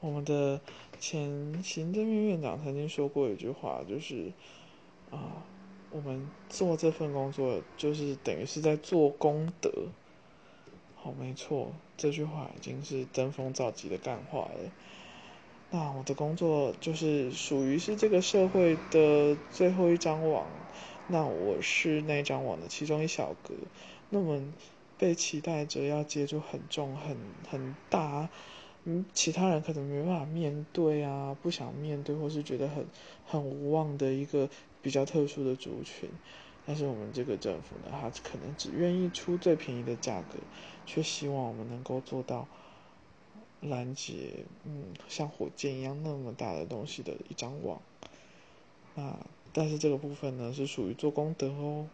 我们的前行政院院长曾经说过一句话，就是啊，我们做这份工作就是等于是在做功德。好，没错，这句话已经是登峰造极的干话了。那我的工作就是属于是这个社会的最后一张网，那我是那张网的其中一小格。那么被期待着要接住很重、很很大，嗯，其他人可能没办法面对啊，不想面对，或是觉得很很无望的一个比较特殊的族群。但是我们这个政府呢，他可能只愿意出最便宜的价格，却希望我们能够做到拦截，嗯，像火箭一样那么大的东西的一张网。那但是这个部分呢，是属于做功德哦。